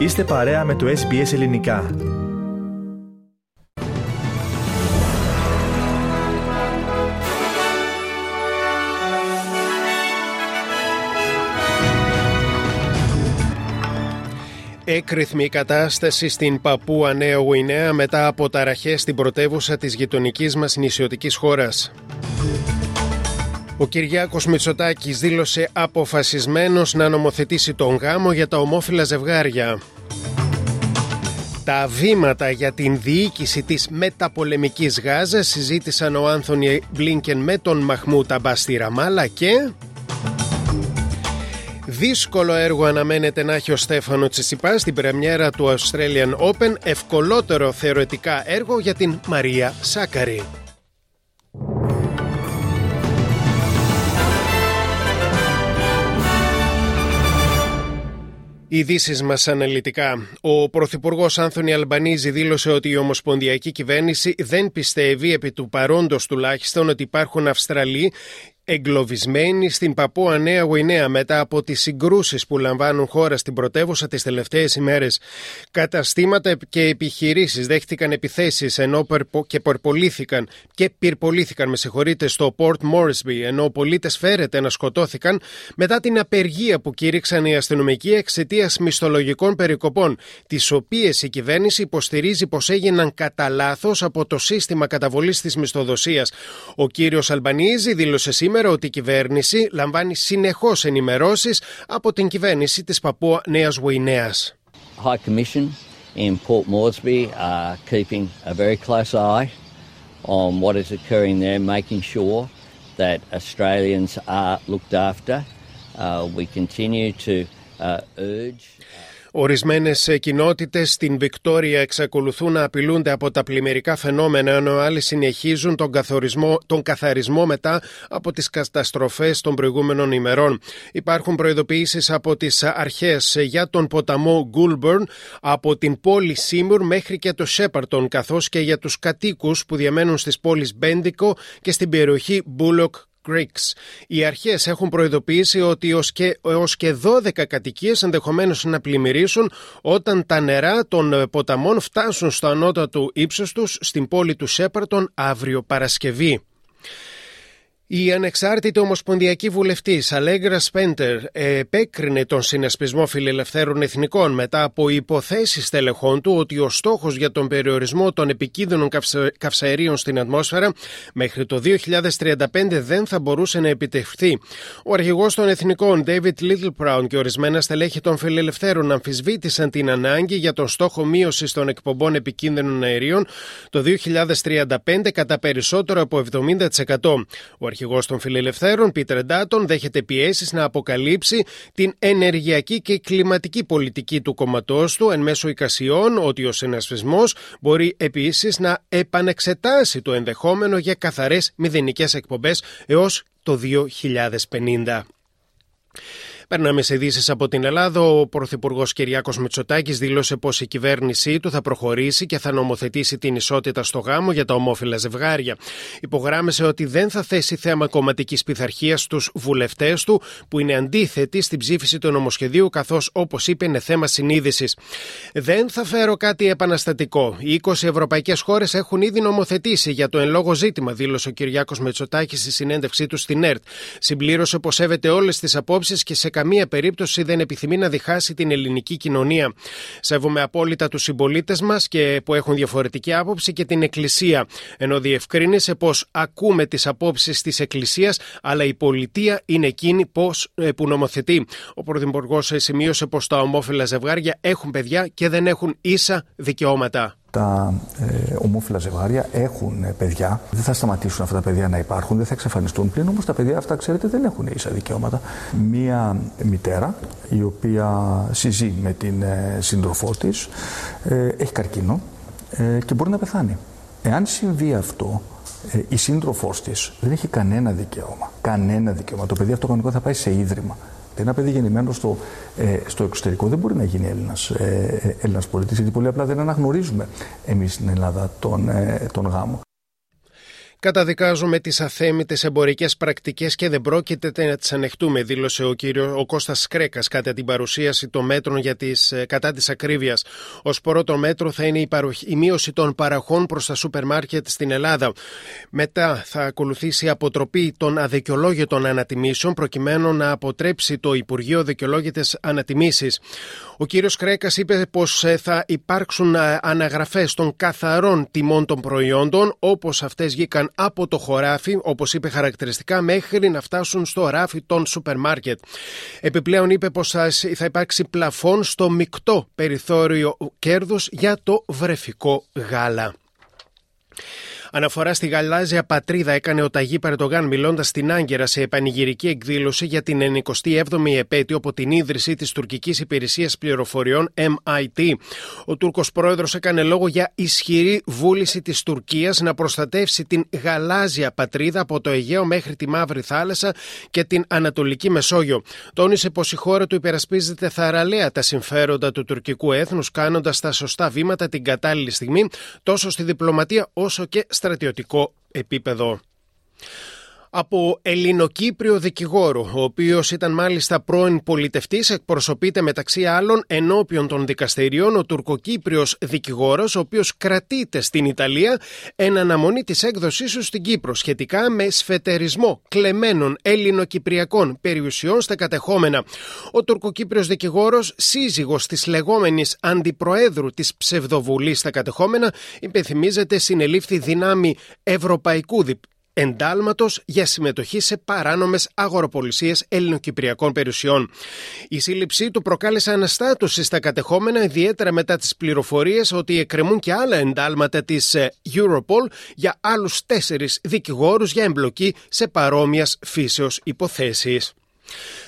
Είστε παρέα με το SBS Ελληνικά. Έκρηθμη κατάσταση στην Παππούα Νέα Γουινέα μετά από ταραχές στην πρωτεύουσα της γειτονικής μας νησιωτικής χώρας. Ο Κυριάκος Μητσοτάκης δήλωσε αποφασισμένος να νομοθετήσει τον γάμο για τα ομόφυλα ζευγάρια. Τα βήματα για την διοίκηση της μεταπολεμικής Γάζας συζήτησαν ο Άνθονι Μπλίνκεν με τον Μαχμού Ταμπά στη Ραμάλα και... Δύσκολο έργο αναμένεται να έχει ο Στέφανο Τσισιπά στην πρεμιέρα του Australian Open, ευκολότερο θεωρητικά έργο για την Μαρία Σάκαρη. Ειδήσεις μας αναλυτικά. Ο Πρωθυπουργός Άνθονι Αλμπανίζη δήλωσε ότι η Ομοσπονδιακή Κυβέρνηση δεν πιστεύει, επί του παρόντος τουλάχιστον, ότι υπάρχουν Αυστραλοί εγκλωβισμένοι στην Παππούα Νέα Γουινέα μετά από τις συγκρούσεις που λαμβάνουν χώρα στην πρωτεύουσα τις τελευταίες ημέρες. Καταστήματα και επιχειρήσεις δέχτηκαν επιθέσεις ενώ και πορπολήθηκαν και πυρπολήθηκαν, με συγχωρείτε, στο Port Moresby, ενώ πολίτες φέρεται να σκοτώθηκαν μετά την απεργία που κήρυξαν οι αστυνομικοί εξαιτίας μισθολογικών περικοπών, τις οποίες η κυβέρνηση υποστηρίζει πως έγιναν κατά λάθος από το σύστημα καταβολής της μισθοδοσίας. Ο κύριος Αλμπανίζη δήλωσε σήμερα σήμερα ότι η κυβέρνηση λαμβάνει συνεχώς ενημερώσεις από την κυβέρνηση της Παππούα Νέας Γουινέας. High Commission in Port Moresby are keeping a very close eye on what is occurring there, making sure that Australians are looked after. Uh, we continue to uh, urge Ορισμένες κοινότητες στην Βικτόρια εξακολουθούν να απειλούνται από τα πλημμυρικά φαινόμενα, ενώ άλλοι συνεχίζουν τον, τον καθαρισμό μετά από τις καταστροφές των προηγούμενων ημερών. Υπάρχουν προειδοποιήσεις από τις αρχές για τον ποταμό Γκούλμπερν, από την πόλη Σίμουρ μέχρι και το Σέπαρτον, καθώς και για τους κατοίκους που διαμένουν στις πόλεις Μπέντιγκο και στην περιοχή Μπούλοκ Creeks. Οι αρχές έχουν προειδοποιήσει ότι ως και, έως και 12 κατοικίες ενδεχομένως να πλημμυρίσουν όταν τα νερά των ποταμών φτάσουν στο ανώτατο ύψος τους στην πόλη του Σέπαρτον αύριο Παρασκευή. Η ανεξάρτητη ομοσπονδιακή βουλευτής Αλέγκρα Σπέντερ επέκρινε τον συνασπισμό φιλελευθέρων εθνικών μετά από υποθέσεις τελεχών του ότι ο στόχος για τον περιορισμό των επικίνδυνων καυσαερίων στην ατμόσφαιρα μέχρι το 2035 δεν θα μπορούσε να επιτευχθεί. Ο αρχηγός των εθνικών David Littleproud και ορισμένα στελέχη των φιλελευθέρων αμφισβήτησαν την ανάγκη για τον στόχο μείωσης των εκπομπών επικίνδυνων αερίων το 2035 κατά περισσότερο από 70%. Ο αρχηγός των Φιλελευθέρων, Πίτερ Ντάτον, δέχεται πιέσεις να αποκαλύψει την ενεργειακή και κλιματική πολιτική του κομματός του εν μέσω εικασιών ότι ο συνασπισμός μπορεί επίσης να επανεξετάσει το ενδεχόμενο για καθαρές μηδενικές εκπομπές έως το 2050. Περνάμε σε ειδήσεις από την Ελλάδα. Ο Πρωθυπουργός Κυριάκος Μητσοτάκης δήλωσε πως η κυβέρνησή του θα προχωρήσει και θα νομοθετήσει την ισότητα στο γάμο για τα ομόφυλα ζευγάρια. Υπογράμμισε ότι δεν θα θέσει θέμα κομματικής πειθαρχίας στους βουλευτές του, που είναι αντίθετοι στην ψήφιση του νομοσχεδίου, καθώς, όπως είπε, είναι θέμα συνείδησης. Δεν θα φέρω κάτι επαναστατικό. Οι 20 ευρωπαϊκές χώρες έχουν ήδη νομοθετήσει για το εν λόγω ζήτημα, δήλωσε ο Κυριάκος Μητσοτάκης στη συνέντευξή του στην ΕΡΤ. Συμπλήρωσε πως σέβεται όλες τις απόψεις και σε καμία περίπτωση δεν επιθυμεί να διχάσει την ελληνική κοινωνία. Σέβομαι απόλυτα τους συμπολίτες μας και που έχουν διαφορετική άποψη και την Εκκλησία. Ενώ διευκρίνησε πως ακούμε τις απόψεις της Εκκλησίας, αλλά η πολιτεία είναι εκείνη πώς, ε, που νομοθετεί. Ο Πρωθυπουργός σημείωσε πως τα ομόφυλα ζευγάρια έχουν παιδιά και δεν έχουν ίσα δικαιώματα τα ε, ομόφυλα ζευγάρια έχουν ε, παιδιά. Δεν θα σταματήσουν αυτά τα παιδιά να υπάρχουν, δεν θα εξαφανιστούν. Πλην όμως τα παιδιά αυτά, ξέρετε, δεν έχουν ίσα δικαιώματα. Μία μητέρα, η οποία συζεί με την ε, σύντροφό της, ε, έχει καρκίνο ε, και μπορεί να πεθάνει. Εάν συμβεί αυτό, η σύντροφός της δεν έχει κανένα δικαίωμα. Κανένα δικαίωμα. Το παιδί αυτό κανονικά θα πάει σε ίδρυμα. Ένα παιδί γεννημένος στο, ε, στο εξωτερικό δεν μπορεί να γίνει Έλληνας ε, Έλληνας πολίτης, γιατί πολύ απλά δεν αναγνωρίζουμε εμείς στην Ελλάδα τον, ε, τον γάμο. Καταδικάζουμε τις αθέμητες εμπορικές πρακτικές και δεν πρόκειται να τις ανεχτούμε, δήλωσε ο κύριος ο Κώστας Κρέκα κατά την παρουσίαση των μέτρων για τις, ε, κατά της ακρίβειας. Ω πρώτο μέτρο θα είναι η, η μείωση των παραχών προς τα σούπερ μάρκετ στην Ελλάδα. Μετά θα ακολουθήσει η αποτροπή των αδικαιολόγητων ανατιμήσεων, προκειμένου να αποτρέψει το Υπουργείο Δικαιολόγητες Ανατιμήσεις. Ο κύριος Κρέκα είπε πως ε, θα υπάρξουν ε, αναγραφές των καθαρών τιμών των προϊόντων, όπως αυτές βγήκαν από το χωράφι, όπως είπε χαρακτηριστικά, μέχρι να φτάσουν στο ράφι των σούπερ μάρκετ. Επιπλέον είπε πως θα υπάρξει πλαφόν στο μεικτό περιθώριο κέρδους για το βρεφικό γάλα. Αναφορά στη γαλάζια πατρίδα έκανε ο Ταγί Παρετογάν μιλώντας στην Άγκυρα σε επανηγυρική εκδήλωση για την 97η επέτειο από την ίδρυση της τουρκικής υπηρεσίας πληροφοριών MIT. Ο Τούρκος πρόεδρος έκανε λόγο για ισχυρή βούληση της Τουρκίας να προστατεύσει την γαλάζια πατρίδα από το Αιγαίο μέχρι τη Μαύρη Θάλασσα και την Ανατολική Μεσόγειο. Τόνισε πως η χώρα του υπερασπίζεται θαραλέα τα συμφέροντα του τουρκικού έθνους, κάνοντας τα σωστά βήματα την κατάλληλη στιγμή τόσο στη διπλωματία όσο και στρατιωτικό επίπεδο από Ελληνοκύπριο δικηγόρο, ο οποίος ήταν μάλιστα πρώην πολιτευτής, εκπροσωπείται μεταξύ άλλων ενώπιον των δικαστηριών ο τουρκοκύπριος δικηγόρος, ο οποίος κρατείται στην Ιταλία εν αναμονή της έκδοσής του στην Κύπρο σχετικά με σφετερισμό κλεμμένων ελληνοκυπριακών περιουσιών στα κατεχόμενα. Ο τουρκοκύπριος δικηγόρος, σύζυγος της λεγόμενης αντιπροέδρου της ψευδοβουλής στα κατεχόμενα, υπενθυμίζεται συνελήφθη δυνάμει ευρωπαϊκού εντάλματος για συμμετοχή σε παράνομες αγοροπολισίες ελληνοκυπριακών περιουσιών. Η σύλληψή του προκάλεσε αναστάτωση στα κατεχόμενα, ιδιαίτερα μετά τις πληροφορίες ότι εκκρεμούν και άλλα εντάλματα της ε, Europol για άλλους τέσσερις δικηγόρους για εμπλοκή σε παρόμοιας φύσεως υποθέσεις.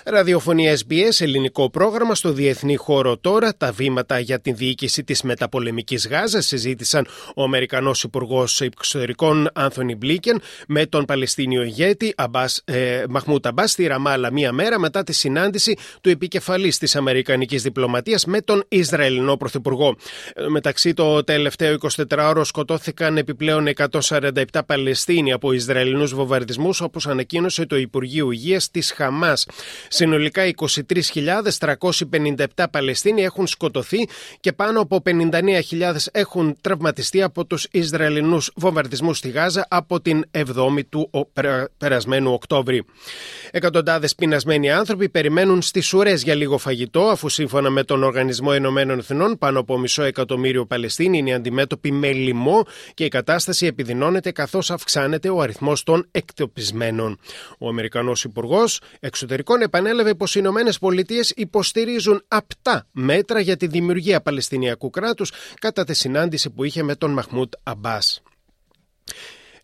Ραδιοφωνία SBS, ελληνικό πρόγραμμα στο διεθνή χώρο τώρα. Τα βήματα για την διοίκηση της μεταπολεμικής Γάζας συζήτησαν ο Αμερικανός Υπουργός Εξωτερικών Άνθονι Μπλίκεν με τον Παλαιστίνιο ηγέτη Αμπάς, ε, Μαχμούτα Αμπάς στη Ραμάλα μία μέρα μετά τη συνάντηση του επικεφαλής της Αμερικανικής Διπλωματίας με τον Ισραηλινό Πρωθυπουργό. Ε, μεταξύ το τελευταίο 24ωρο σκοτώθηκαν επιπλέον 147 Παλαιστίνοι από Ισραηλινούς βομβαρδισμούς, όπως ανακοίνωσε το Υπουργείο Υγείας της Χαμάς. Συνολικά 23.357 Παλαιστίνοι έχουν σκοτωθεί και πάνω από 59.000 έχουν τραυματιστεί από τους Ισραηλινούς βομβαρδισμούς στη Γάζα από την 7η του περασμένου Οκτώβρη. Εκατοντάδες πεινασμένοι άνθρωποι περιμένουν στις ουρές για λίγο φαγητό αφού σύμφωνα με τον Οργανισμό Ενωμένων Εθνών πάνω από μισό εκατομμύριο Παλαιστίνοι είναι αντιμέτωποι με λοιμό και η κατάσταση επιδεινώνεται καθώς αυξάνεται ο αριθμός των εκτοπισμένων. Ο Αμερικανός Υπουργός Εξωτερικών επανέλαβε πως οι Ηνωμένες Πολιτείες υποστηρίζουν απτά μέτρα για τη δημιουργία Παλαιστινιακού κράτους κατά τη συνάντηση που είχε με τον Μαχμούτ Αμπάς.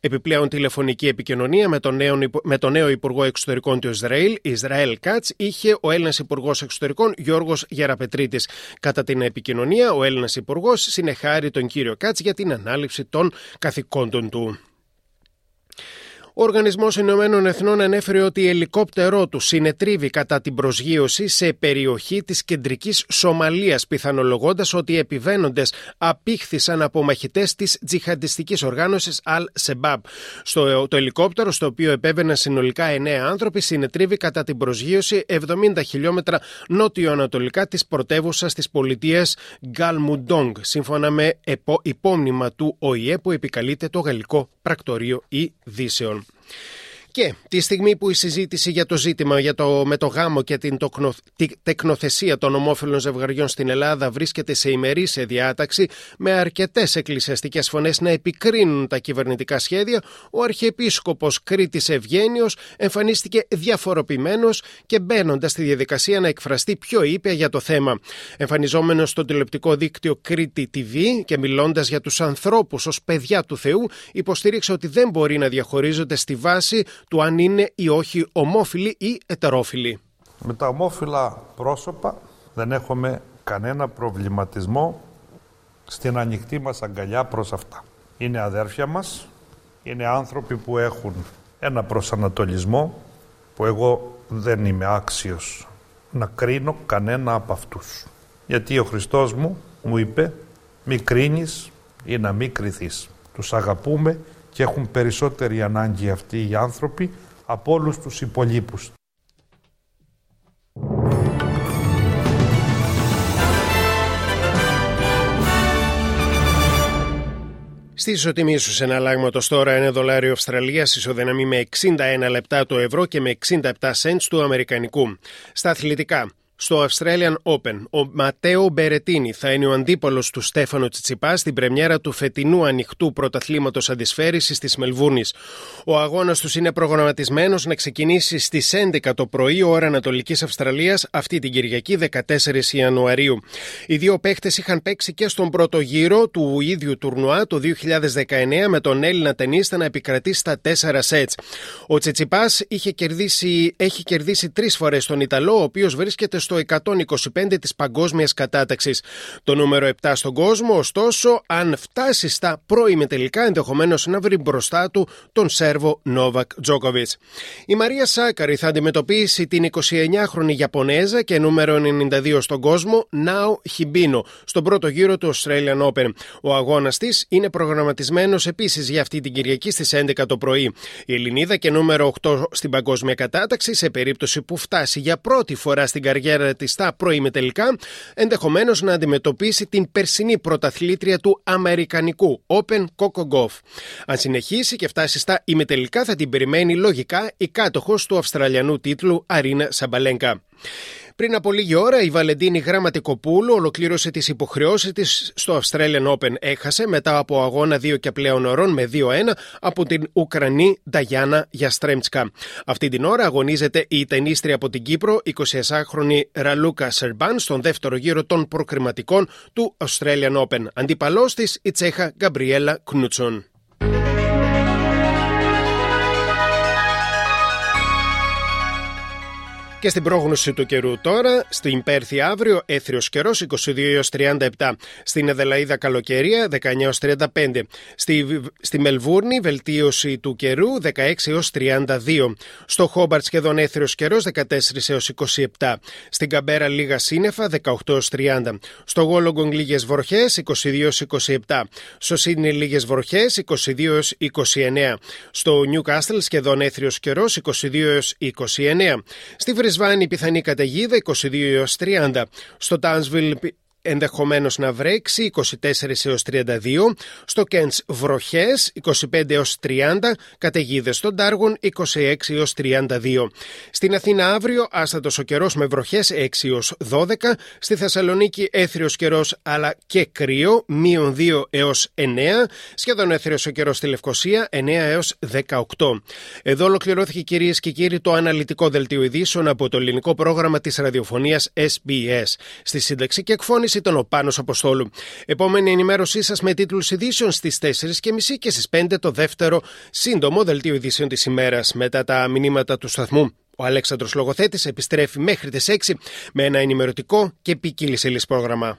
Επιπλέον τηλεφωνική επικοινωνία με τον, νέο, με τον νέο Υπουργό Εξωτερικών του Ισραήλ, Ισραήλ Κάτς, είχε ο Έλληνας Υπουργός Εξωτερικών Γιώργος Γεραπετρίτης. Κατά την επικοινωνία, ο Έλληνας Υπουργός συνεχάρει τον κύριο Κάτς για την ανάληψη των καθηκόντων του. Ο Οργανισμός Ηνωμένων Εθνών ανέφερε ότι η ελικόπτερό του συνετρίβει κατά την προσγείωση σε περιοχή της κεντρικής Σομαλίας, πιθανολογώντας ότι οι επιβαίνοντες απήχθησαν από μαχητές της τζιχαντιστικής οργάνωσης Al-Sebab. Στο, το ελικόπτερο, στο οποίο επέβαιναν συνολικά 9 άνθρωποι, συνετρίβει κατά την προσγείωση 70 χιλιόμετρα νότιο-ανατολικά της πρωτεύουσας της πολιτείας Γκαλμουντόγκ, σύμφωνα με υπόμνημα του ΟΗΕ που επικαλείται το γαλλικό πρακτορείο Ειδήσεων. Και τη στιγμή που η συζήτηση για το ζήτημα για το, με το γάμο και την τοκνο, τεκνοθεσία των ομόφυλων ζευγαριών στην Ελλάδα βρίσκεται σε ημερήσια διάταξη, με αρκετές εκκλησιαστικές φωνές να επικρίνουν τα κυβερνητικά σχέδια, ο Αρχιεπίσκοπος Κρήτης Ευγένιος εμφανίστηκε διαφοροποιημένος και μπαίνοντας στη διαδικασία να εκφραστεί πιο ήπια για το θέμα. Εμφανιζόμενος στο τηλεοπτικό δίκτυο Κρήτη TV και μιλώντας για τους ανθρώπους ως παιδιά του Θεού, υποστήριξε ότι δεν μπορεί να διαχωρίζονται στη βάση του αν είναι ή όχι ομόφιλοι ή ετερόφιλοι. Με τα ομόφυλα πρόσωπα δεν έχουμε κανένα προβληματισμό στην ανοιχτή μας αγκαλιά προς αυτά. Είναι αδέρφια μας, είναι άνθρωποι που έχουν ένα προσανατολισμό που εγώ δεν είμαι άξιος να κρίνω κανένα από αυτούς. Γιατί ο Χριστός μου μου είπε μη κρίνεις ή να μη κριθείς. Τους αγαπούμε και έχουν περισσότερη ανάγκη αυτοί οι άνθρωποι από όλους τους υπολείπους. Στη ισοτιμή σου συναλλάγματο τώρα ένα δολάριο Αυστραλίας ισοδυναμεί με 61 λεπτά το ευρώ και με 67 cents του Αμερικανικού. Στα αθλητικά. Στο Australian Open, ο Ματέο Μπερετίνη θα είναι ο αντίπαλος του Στέφανο Τσιτσιπά στην πρεμιέρα του φετινού ανοιχτού πρωταθλήματος αντισφαίρισης της Μελβούρνη. Ο αγώνας τους είναι προγραμματισμένος να ξεκινήσει στις 11 το πρωί, ώρα Ανατολικής Αυστραλίας, αυτή την Κυριακή 14 Ιανουαρίου. Οι δύο παίχτε είχαν παίξει και στον πρώτο γύρο του ίδιου τουρνουά το 2019 με τον Έλληνα ταινίστα να επικρατεί στα 4 σετς. Ο Τσιτσιπάς έχει κερδίσει τρεις φορές τον Ιταλό, ο οποίος βρίσκεται στο 125 της παγκόσμιας κατάταξης. Το νούμερο 7 στον κόσμο, ωστόσο, αν φτάσει στα πρώιμη τελικά, ενδεχομένως να βρει μπροστά του τον Σέρβο Νόβακ Τζόκοβιτς. Η Μαρία Σάκαρη θα αντιμετωπίσει την 29χρονη Ιαπωνέζα και νούμερο 92 στον κόσμο, Νάο Χιμπίνο, στον πρώτο γύρο του Australian Open. Ο αγώνας της είναι προγραμματισμένος επίσης για αυτή την Κυριακή στις 11 το πρωί. Η Ελληνίδα και νούμερο 8 στην παγκόσμια κατάταξη, σε περίπτωση που φτάσει για πρώτη φορά στην καριέρα στα προημετελικά, ενδεχομένως να αντιμετωπίσει την περσινή πρωταθλήτρια του Αμερικανικού Open Coco Golf. Αν συνεχίσει και φτάσει στα ημετελικά, θα την περιμένει λογικά η κάτοχος του Αυστραλιανού τίτλου Αρίνα Σαμπαλέγκα. Πριν από λίγη ώρα, η Βαλεντίνη Γραμματικοπούλου ολοκλήρωσε τις υποχρεώσεις της στο Australian Open. Έχασε μετά από αγώνα 2 και πλέον ωρών με 2-1 από την Ουκρανή Νταγιάννα Γιαστρέμτσκα. Αυτή την ώρα αγωνίζεται η ταινίστρια από την Κύπρο, 26χρονη Ραλούκα Σερμπάν, στον δεύτερο γύρο των προκριματικών του Australian Open. Αντίπαλό της η Τσέχα Γκαμπριέλα Κνούτσον. Και στην πρόγνωση του καιρού τώρα, στην Πέρθη αύριο, έθριος καιρός 22 37. Στην Εδελαίδα καλοκαιρία 19 35. Στη, στη Μελβούρνη βελτίωση του καιρού 16 32. Στο Χόμπαρτ σχεδόν έθριος καιρός 14 27. Στην Καμπέρα λίγα σύννεφα 18 30. Στο Γόλογκον λίγες βροχές 22 27. Στο Σίδνη λίγες βροχές 22 29. Στο Νιου Κάστελ σχεδόν έθριος καιρός 22 29. Στη Μπρισβάνη πιθανή καταιγίδα 22 έως 30. Στο Τάνσβιλ ενδεχομένως να βρέξει 24 έως 32, στο Κέντς βροχές 25 έως 30, καταιγίδες στον Τάργον 26 έως 32. Στην Αθήνα αύριο άστατος ο καιρός με βροχές 6 έως 12, στη Θεσσαλονίκη έθριος καιρός αλλά και κρύο, μείον 2 έως 9, σχεδόν έθριος ο καιρός στη Λευκοσία 9 έως 18. Εδώ ολοκληρώθηκε κυρίες και κύριοι το αναλυτικό δελτίο ειδήσεων από το ελληνικό πρόγραμμα της ραδιοφωνίας SBS. Στη σύνταξη και εκφώνηση ήταν ο Πάνος Αποστόλου. Επόμενη ενημέρωσή σας με τίτλους ειδήσεων στις 4.30 και στις 5 το δεύτερο σύντομο δελτίο ειδήσεων της ημέρας μετά τα μηνύματα του σταθμού. Ο Αλέξανδρος Λογοθέτης επιστρέφει μέχρι τις 6 με ένα ενημερωτικό και ποικίλη πρόγραμμα.